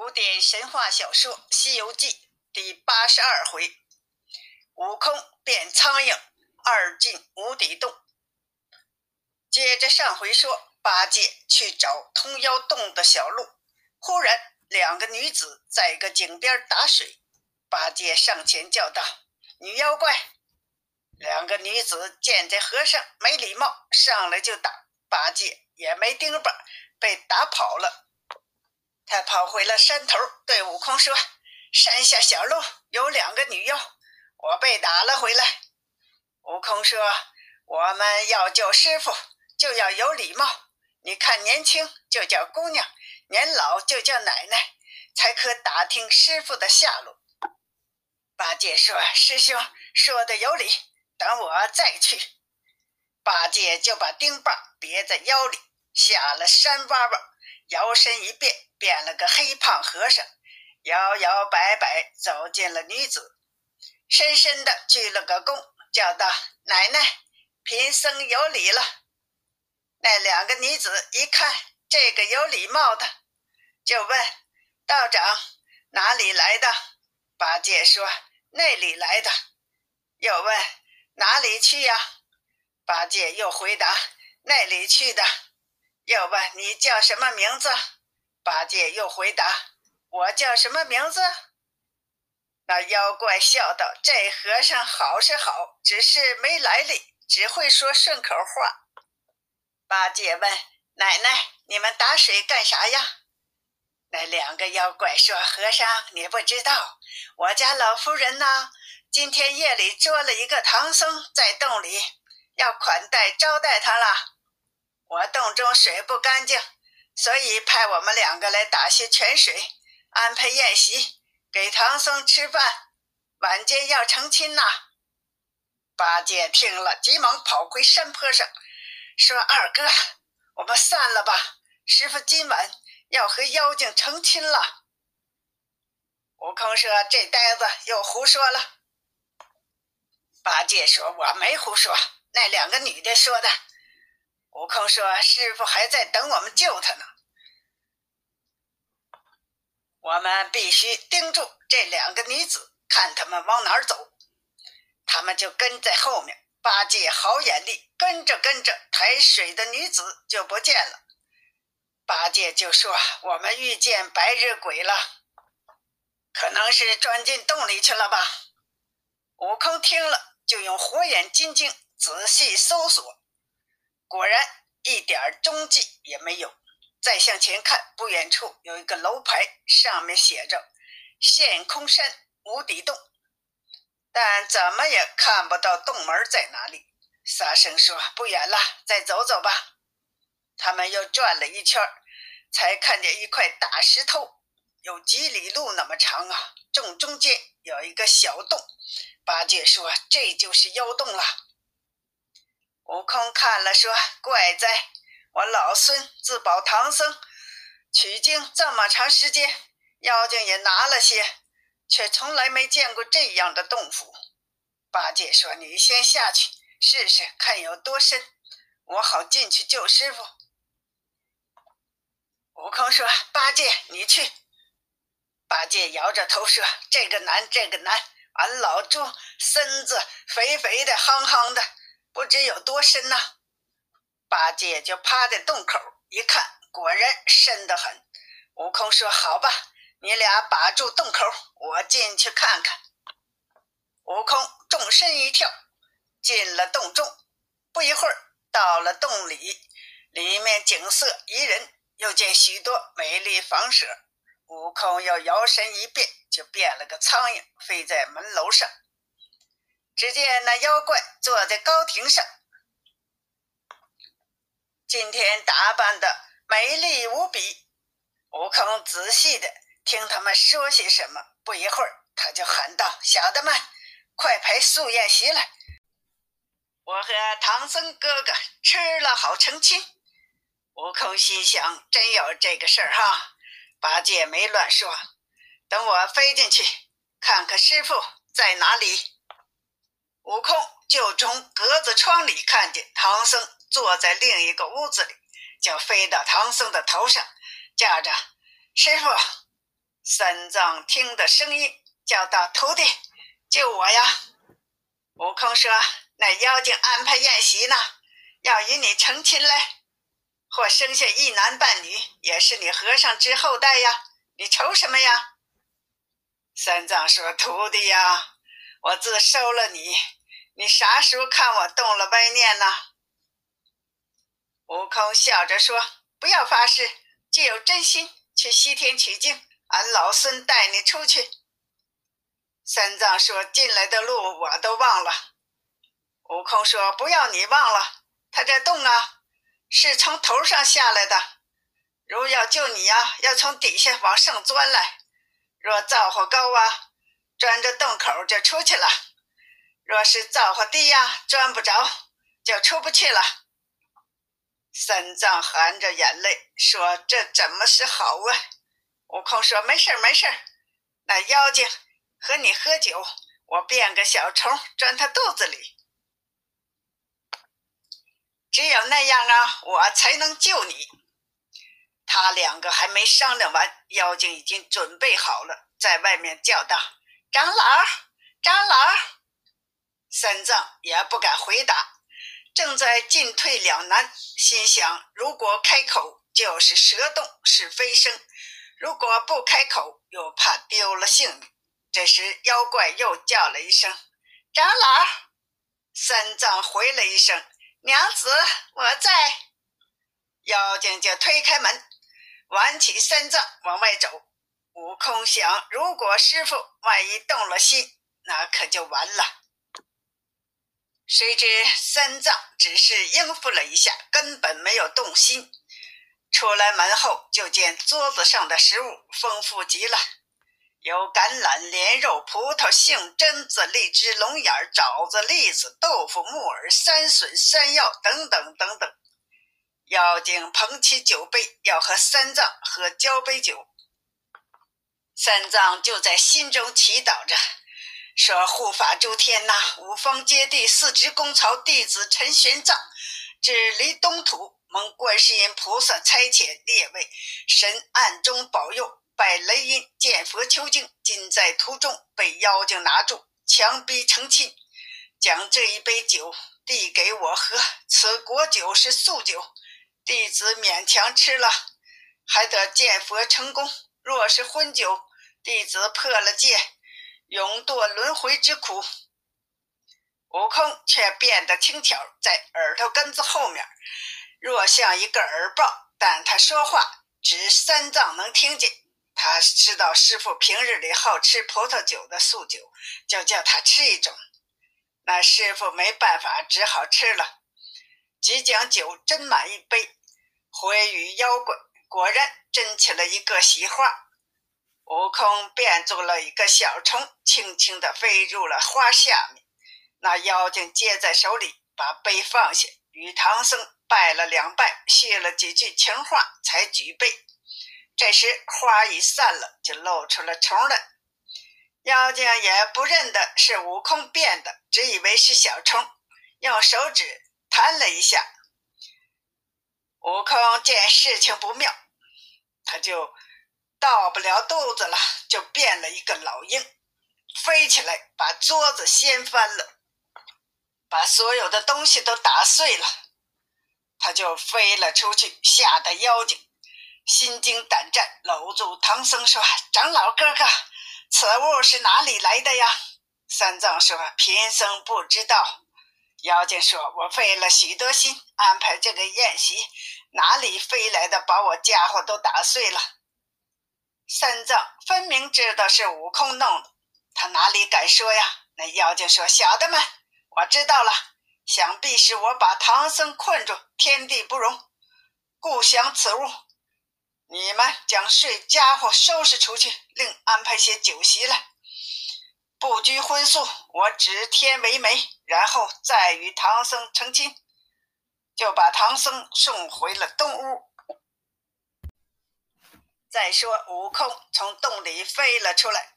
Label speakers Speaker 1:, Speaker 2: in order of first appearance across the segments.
Speaker 1: 古典神话小说《西游记》第八十二回：悟空变苍蝇，二进无底洞。接着上回说，八戒去找通妖洞的小路，忽然两个女子在一个井边打水。八戒上前叫道：“女妖怪！”两个女子见这和尚没礼貌，上来就打。八戒也没钉吧，被打跑了。他跑回了山头，对悟空说：“山下小路有两个女妖，我被打了回来。”悟空说：“我们要救师傅，就要有礼貌。你看，年轻就叫姑娘，年老就叫奶奶，才可打听师傅的下落。”八戒说：“师兄说的有理，等我再去。”八戒就把钉耙别在腰里，下了山洼洼，摇身一变。变了个黑胖和尚，摇摇摆摆走进了女子，深深的鞠了个躬，叫道：“奶奶，贫僧有礼了。”那两个女子一看这个有礼貌的，就问道长哪里来的？八戒说：“那里来的。”又问哪里去呀？八戒又回答：“那里去的。”要问你叫什么名字？八戒又回答：“我叫什么名字？”那妖怪笑道：“这和尚好是好，只是没来历，只会说顺口话。”八戒问：“奶奶，你们打水干啥呀？”那两个妖怪说：“和尚，你不知道，我家老夫人呢，今天夜里捉了一个唐僧在洞里，要款待招待他了。我洞中水不干净。”所以派我们两个来打些泉水，安排宴席，给唐僧吃饭。晚间要成亲呐！八戒听了，急忙跑回山坡上，说：“二哥，我们散了吧。师傅今晚要和妖精成亲了。”悟空说：“这呆子又胡说了。”八戒说：“我没胡说，那两个女的说的。”悟空说：“师傅还在等我们救他呢，我们必须盯住这两个女子，看他们往哪儿走，他们就跟在后面。八戒好眼力，跟着跟着，抬水的女子就不见了。八戒就说：‘我们遇见白日鬼了，可能是钻进洞里去了吧。’悟空听了，就用火眼金睛仔细搜索。果然一点踪迹也没有。再向前看，不远处有一个楼牌，上面写着“陷空山无底洞”，但怎么也看不到洞门在哪里。沙僧说：“不远了，再走走吧。”他们又转了一圈，才看见一块大石头，有几里路那么长啊！正中间有一个小洞。八戒说：“这就是妖洞了。”悟空看了，说：“怪哉！我老孙自保唐僧取经这么长时间，妖精也拿了些，却从来没见过这样的洞府。”八戒说：“你先下去试试，看有多深，我好进去救师傅。”悟空说：“八戒，你去。”八戒摇着头说：“这个难，这个难。俺老猪身子肥肥的，夯夯的。”不知有多深呐！八戒就趴在洞口一看，果然深得很。悟空说：“好吧，你俩把住洞口，我进去看看。”悟空纵身一跳，进了洞中。不一会儿，到了洞里，里面景色宜人，又见许多美丽房舍。悟空又摇身一变，就变了个苍蝇，飞在门楼上。只见那妖怪坐在高亭上，今天打扮的美丽无比。悟空仔细的听他们说些什么，不一会儿，他就喊道：“小的们，快陪素宴席来，我和唐僧哥哥吃了好成亲。”悟空心想：真有这个事儿哈！八戒没乱说，等我飞进去看看师傅在哪里。悟空就从格子窗里看见唐僧坐在另一个屋子里，就飞到唐僧的头上，叫着：“师傅，三藏听的声音，叫道：“徒弟，救我呀！”悟空说：“那妖精安排宴席呢，要与你成亲嘞，或生下一男半女，也是你和尚之后代呀。你愁什么呀？”三藏说：“徒弟呀，我自收了你，你啥时候看我动了歪念呢？”悟空笑着说：“不要发誓，既有真心，去西天取经。”俺老孙带你出去。三藏说：“进来的路我都忘了。”悟空说：“不要你忘了，他这洞啊，是从头上下来的。如要救你呀，要从底下往上钻来。若造化高啊，钻着洞口就出去了；若是造化低呀，钻不着，就出不去了。”三藏含着眼泪说：“这怎么是好啊？”悟空说：“没事儿，没事儿。那妖精和你喝酒，我变个小虫钻他肚子里。只有那样啊，我才能救你。”他两个还没商量完，妖精已经准备好了，在外面叫道：“长老，长老！”三藏也不敢回答，正在进退两难，心想：如果开口，就是蛇洞，是飞升。如果不开口，又怕丢了性命。这时，妖怪又叫了一声：“长老！”三藏回了一声：“娘子，我在。”妖精就推开门，挽起三藏往外走。悟空想：如果师傅万一动了心，那可就完了。谁知三藏只是应付了一下，根本没有动心。出来门后，就见桌子上的食物丰富极了，有橄榄、莲肉、葡萄、杏、榛子、荔枝、龙眼、枣子、栗子、豆腐、木耳、山笋、山药等等等等。妖精捧起酒杯，要和三藏喝交杯酒。三藏就在心中祈祷着，说：“护法诸天呐，五方揭谛，四职功曹弟子陈玄奘，只离东土。”蒙观世音菩萨差遣列位神暗中保佑，拜雷音见佛求经，今在途中被妖精拿住，强逼成亲，将这一杯酒递给我喝。此果酒是素酒，弟子勉强吃了，还得见佛成功；若是荤酒，弟子破了戒，永堕轮回之苦。悟空却变得轻巧，在耳朵根子后面。若像一个耳报，但他说话只三藏能听见。他知道师傅平日里好吃葡萄酒的素酒，就叫他吃一种。那师傅没办法，只好吃了。即将酒斟满一杯，回与妖怪，果然斟起了一个喜花。悟空变做了一个小虫，轻轻地飞入了花下面。那妖精接在手里，把杯放下，与唐僧。拜了两拜，谢了几句情话，才举杯。这时花已散了，就露出了虫来。妖精也不认得是悟空变的，只以为是小虫，用手指弹了一下。悟空见事情不妙，他就到不了肚子了，就变了一个老鹰，飞起来把桌子掀翻了，把所有的东西都打碎了。他就飞了出去，吓得妖精心惊胆战，搂住唐僧说：“长老哥哥，此物是哪里来的呀？”三藏说：“贫僧不知道。”妖精说：“我费了许多心安排这个宴席，哪里飞来的，把我家伙都打碎了。”三藏分明知道是悟空弄的，他哪里敢说呀？那妖精说：“小的们，我知道了。”想必是我把唐僧困住，天地不容，故想此物。你们将睡家伙收拾出去，另安排些酒席来，不拘荤素。我指天为媒，然后再与唐僧成亲，就把唐僧送回了东屋。再说，悟空从洞里飞了出来，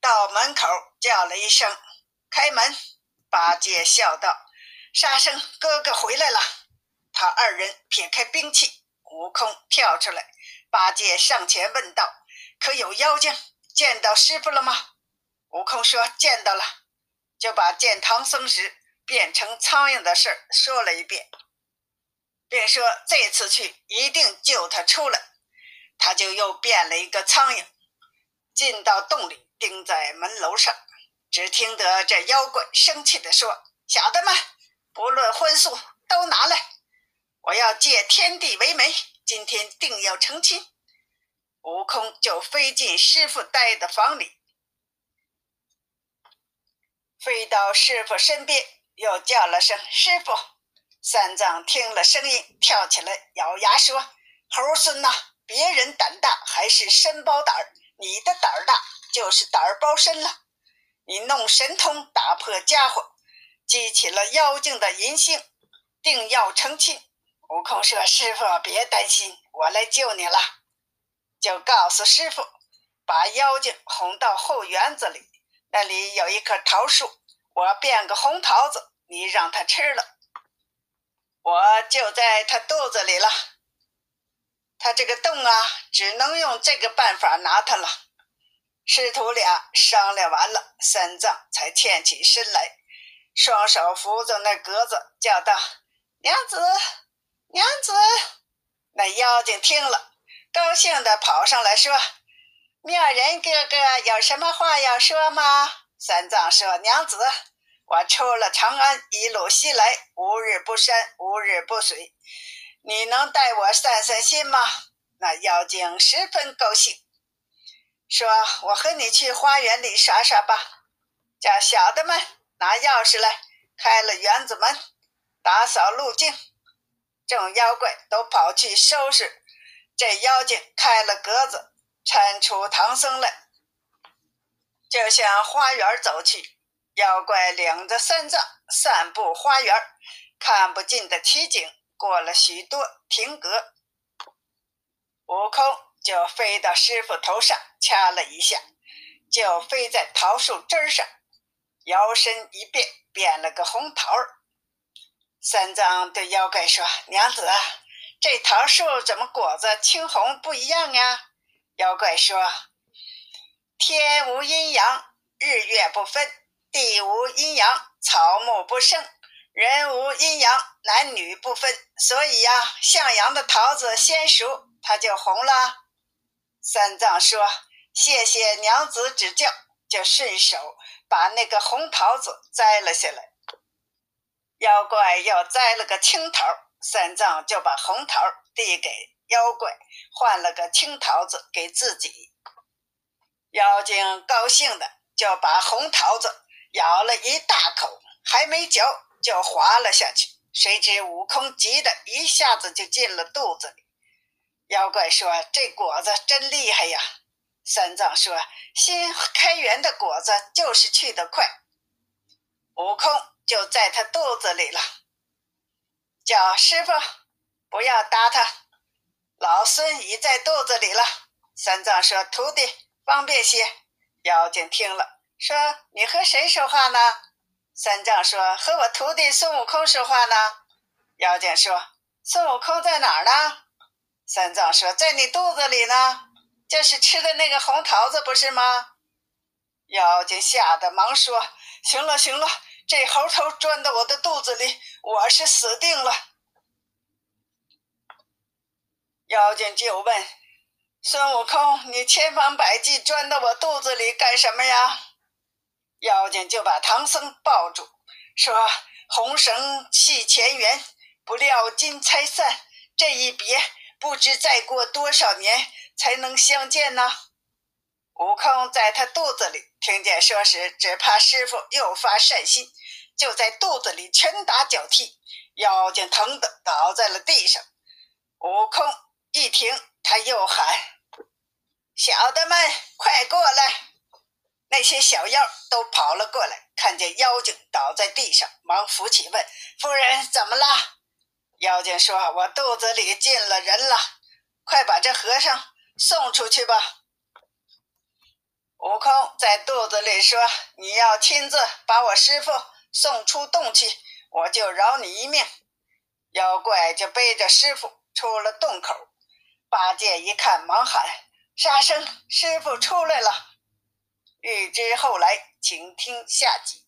Speaker 1: 到门口叫了一声：“开门。”八戒笑道。沙僧哥哥回来了，他二人撇开兵器，悟空跳出来，八戒上前问道：“可有妖精？见到师傅了吗？”悟空说：“见到了。”就把见唐僧时变成苍蝇的事说了一遍，并说这次去一定救他出来。他就又变了一个苍蝇，进到洞里，钉在门楼上。只听得这妖怪生气地说：“小的们，不论荤素，都拿来！我要借天地为媒，今天定要成亲。”悟空就飞进师傅待的房里，飞到师傅身边，又叫了声“师傅”。三藏听了声音，跳起来，咬牙说：“猴孙呐，别人胆大还是身包胆儿，你的胆儿大就是胆儿包身了。”你弄神通打破家伙，激起了妖精的淫性，定要成亲。悟空说：“师傅别担心，我来救你了。”就告诉师傅，把妖精哄到后园子里，那里有一棵桃树，我变个红桃子，你让他吃了，我就在他肚子里了。他这个洞啊，只能用这个办法拿他了。师徒俩商量完了，三藏才欠起身来，双手扶着那格子，叫道：“娘子，娘子！”那妖精听了，高兴地跑上来说：“妙人哥哥，有什么话要说吗？”三藏说：“娘子，我出了长安，一路西来，无日不山，无日不水，你能带我散散心吗？”那妖精十分高兴。说：“我和你去花园里耍耍吧，叫小的们拿钥匙来，开了园子门，打扫路径。众妖怪都跑去收拾。这妖精开了格子，搀出唐僧来，就向花园走去。妖怪领着三藏散步花园，看不尽的奇景，过了许多亭阁。悟空。”就飞到师傅头上，掐了一下，就飞在桃树枝上，摇身一变，变了个红桃儿。三藏对妖怪说：“娘子，这桃树怎么果子青红不一样呀？”妖怪说：“天无阴阳，日月不分；地无阴阳，草木不生；人无阴阳，男女不分。所以呀，向阳的桃子先熟，它就红了。”三藏说：“谢谢娘子指教。”就顺手把那个红桃子摘了下来。妖怪又摘了个青桃，三藏就把红桃递给妖怪，换了个青桃子给自己。妖精高兴的就把红桃子咬了一大口，还没嚼就滑了下去。谁知悟空急得一下子就进了肚子里。妖怪说：“这果子真厉害呀！”三藏说：“新开园的果子就是去得快。”悟空就在他肚子里了，叫师傅不要打他，老孙已在肚子里了。三藏说：“徒弟方便些。”妖精听了说：“你和谁说话呢？”三藏说：“和我徒弟孙悟空说话呢。”妖精说：“孙悟空在哪儿呢？”三藏说：“在你肚子里呢，就是吃的那个红桃子，不是吗？”妖精吓得忙说：“行了，行了，这猴头钻到我的肚子里，我是死定了。”妖精就问孙悟空：“你千方百计钻到我肚子里干什么呀？”妖精就把唐僧抱住，说：“红绳系前缘，不料金钗散，这一别。”不知再过多少年才能相见呢？悟空在他肚子里听见说时，只怕师傅又发善心，就在肚子里拳打脚踢，妖精疼得倒在了地上。悟空一听，他又喊：“小的们，快过来！”那些小妖都跑了过来，看见妖精倒在地上，忙扶起问：“夫人怎么了？”妖精说：“我肚子里进了人了，快把这和尚送出去吧。”悟空在肚子里说：“你要亲自把我师傅送出洞去，我就饶你一命。”妖怪就背着师傅出了洞口，八戒一看，忙喊：“沙僧，师傅出来了。欲知后来，请听下集。